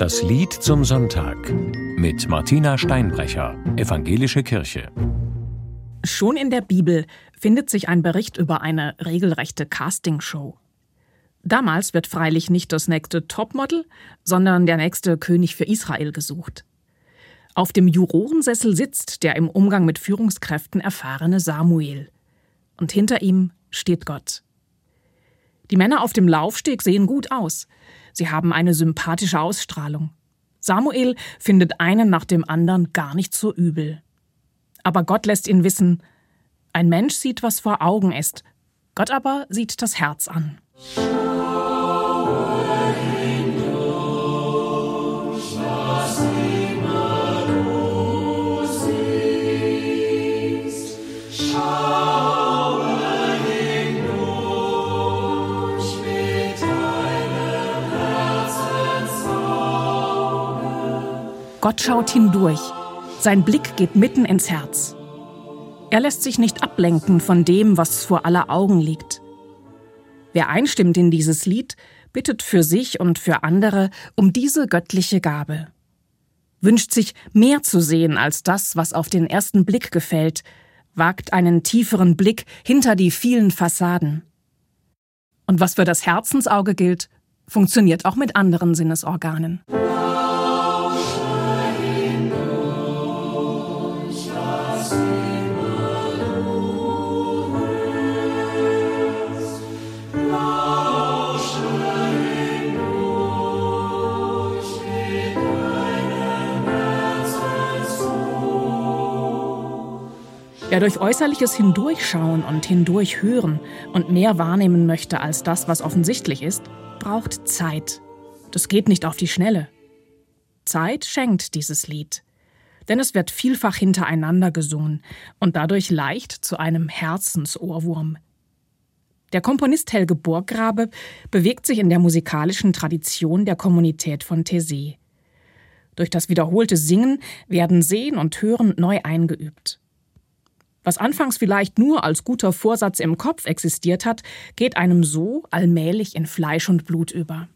Das Lied zum Sonntag mit Martina Steinbrecher, Evangelische Kirche. Schon in der Bibel findet sich ein Bericht über eine regelrechte Castingshow. Damals wird freilich nicht das nächste Topmodel, sondern der nächste König für Israel gesucht. Auf dem Jurorensessel sitzt der im Umgang mit Führungskräften erfahrene Samuel. Und hinter ihm steht Gott. Die Männer auf dem Laufsteg sehen gut aus. Sie haben eine sympathische Ausstrahlung. Samuel findet einen nach dem anderen gar nicht so übel. Aber Gott lässt ihn wissen, ein Mensch sieht, was vor Augen ist, Gott aber sieht das Herz an. Gott schaut hindurch. Sein Blick geht mitten ins Herz. Er lässt sich nicht ablenken von dem, was vor aller Augen liegt. Wer einstimmt in dieses Lied, bittet für sich und für andere um diese göttliche Gabe. Wünscht sich mehr zu sehen als das, was auf den ersten Blick gefällt, wagt einen tieferen Blick hinter die vielen Fassaden. Und was für das Herzensauge gilt, funktioniert auch mit anderen Sinnesorganen. Wer durch äußerliches Hindurchschauen und Hindurchhören und mehr wahrnehmen möchte als das, was offensichtlich ist, braucht Zeit. Das geht nicht auf die Schnelle. Zeit schenkt dieses Lied. Denn es wird vielfach hintereinander gesungen und dadurch leicht zu einem Herzensohrwurm. Der Komponist Helge Burggrabe bewegt sich in der musikalischen Tradition der Kommunität von Taizé. Durch das wiederholte Singen werden Sehen und Hören neu eingeübt. Was anfangs vielleicht nur als guter Vorsatz im Kopf existiert hat, geht einem so allmählich in Fleisch und Blut über.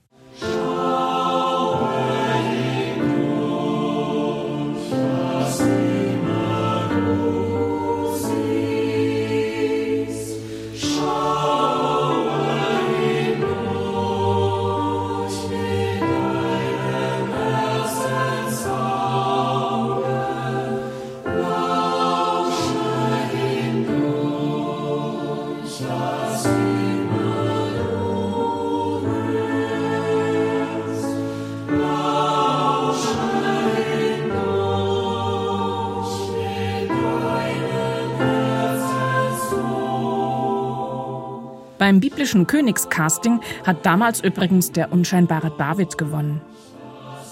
Beim biblischen Königscasting hat damals übrigens der unscheinbare David gewonnen.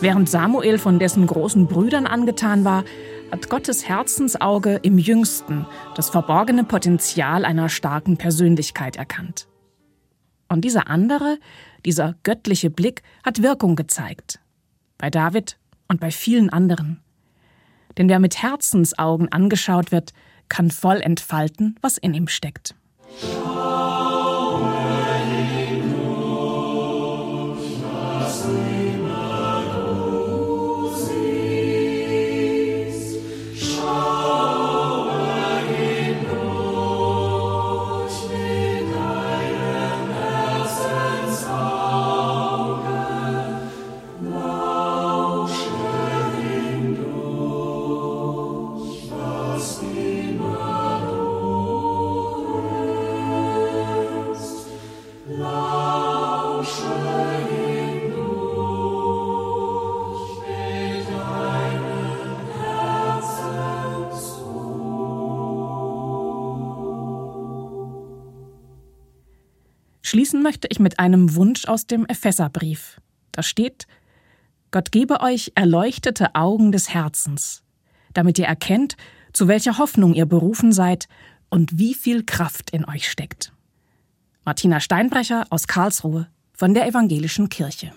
Während Samuel von dessen großen Brüdern angetan war, hat Gottes Herzensauge im Jüngsten das verborgene Potenzial einer starken Persönlichkeit erkannt. Und dieser andere, dieser göttliche Blick hat Wirkung gezeigt. Bei David und bei vielen anderen. Denn wer mit Herzensaugen angeschaut wird, kann voll entfalten, was in ihm steckt. Schließen möchte ich mit einem Wunsch aus dem Epheserbrief. Da steht, Gott gebe euch erleuchtete Augen des Herzens, damit ihr erkennt, zu welcher Hoffnung ihr berufen seid und wie viel Kraft in euch steckt. Martina Steinbrecher aus Karlsruhe von der Evangelischen Kirche.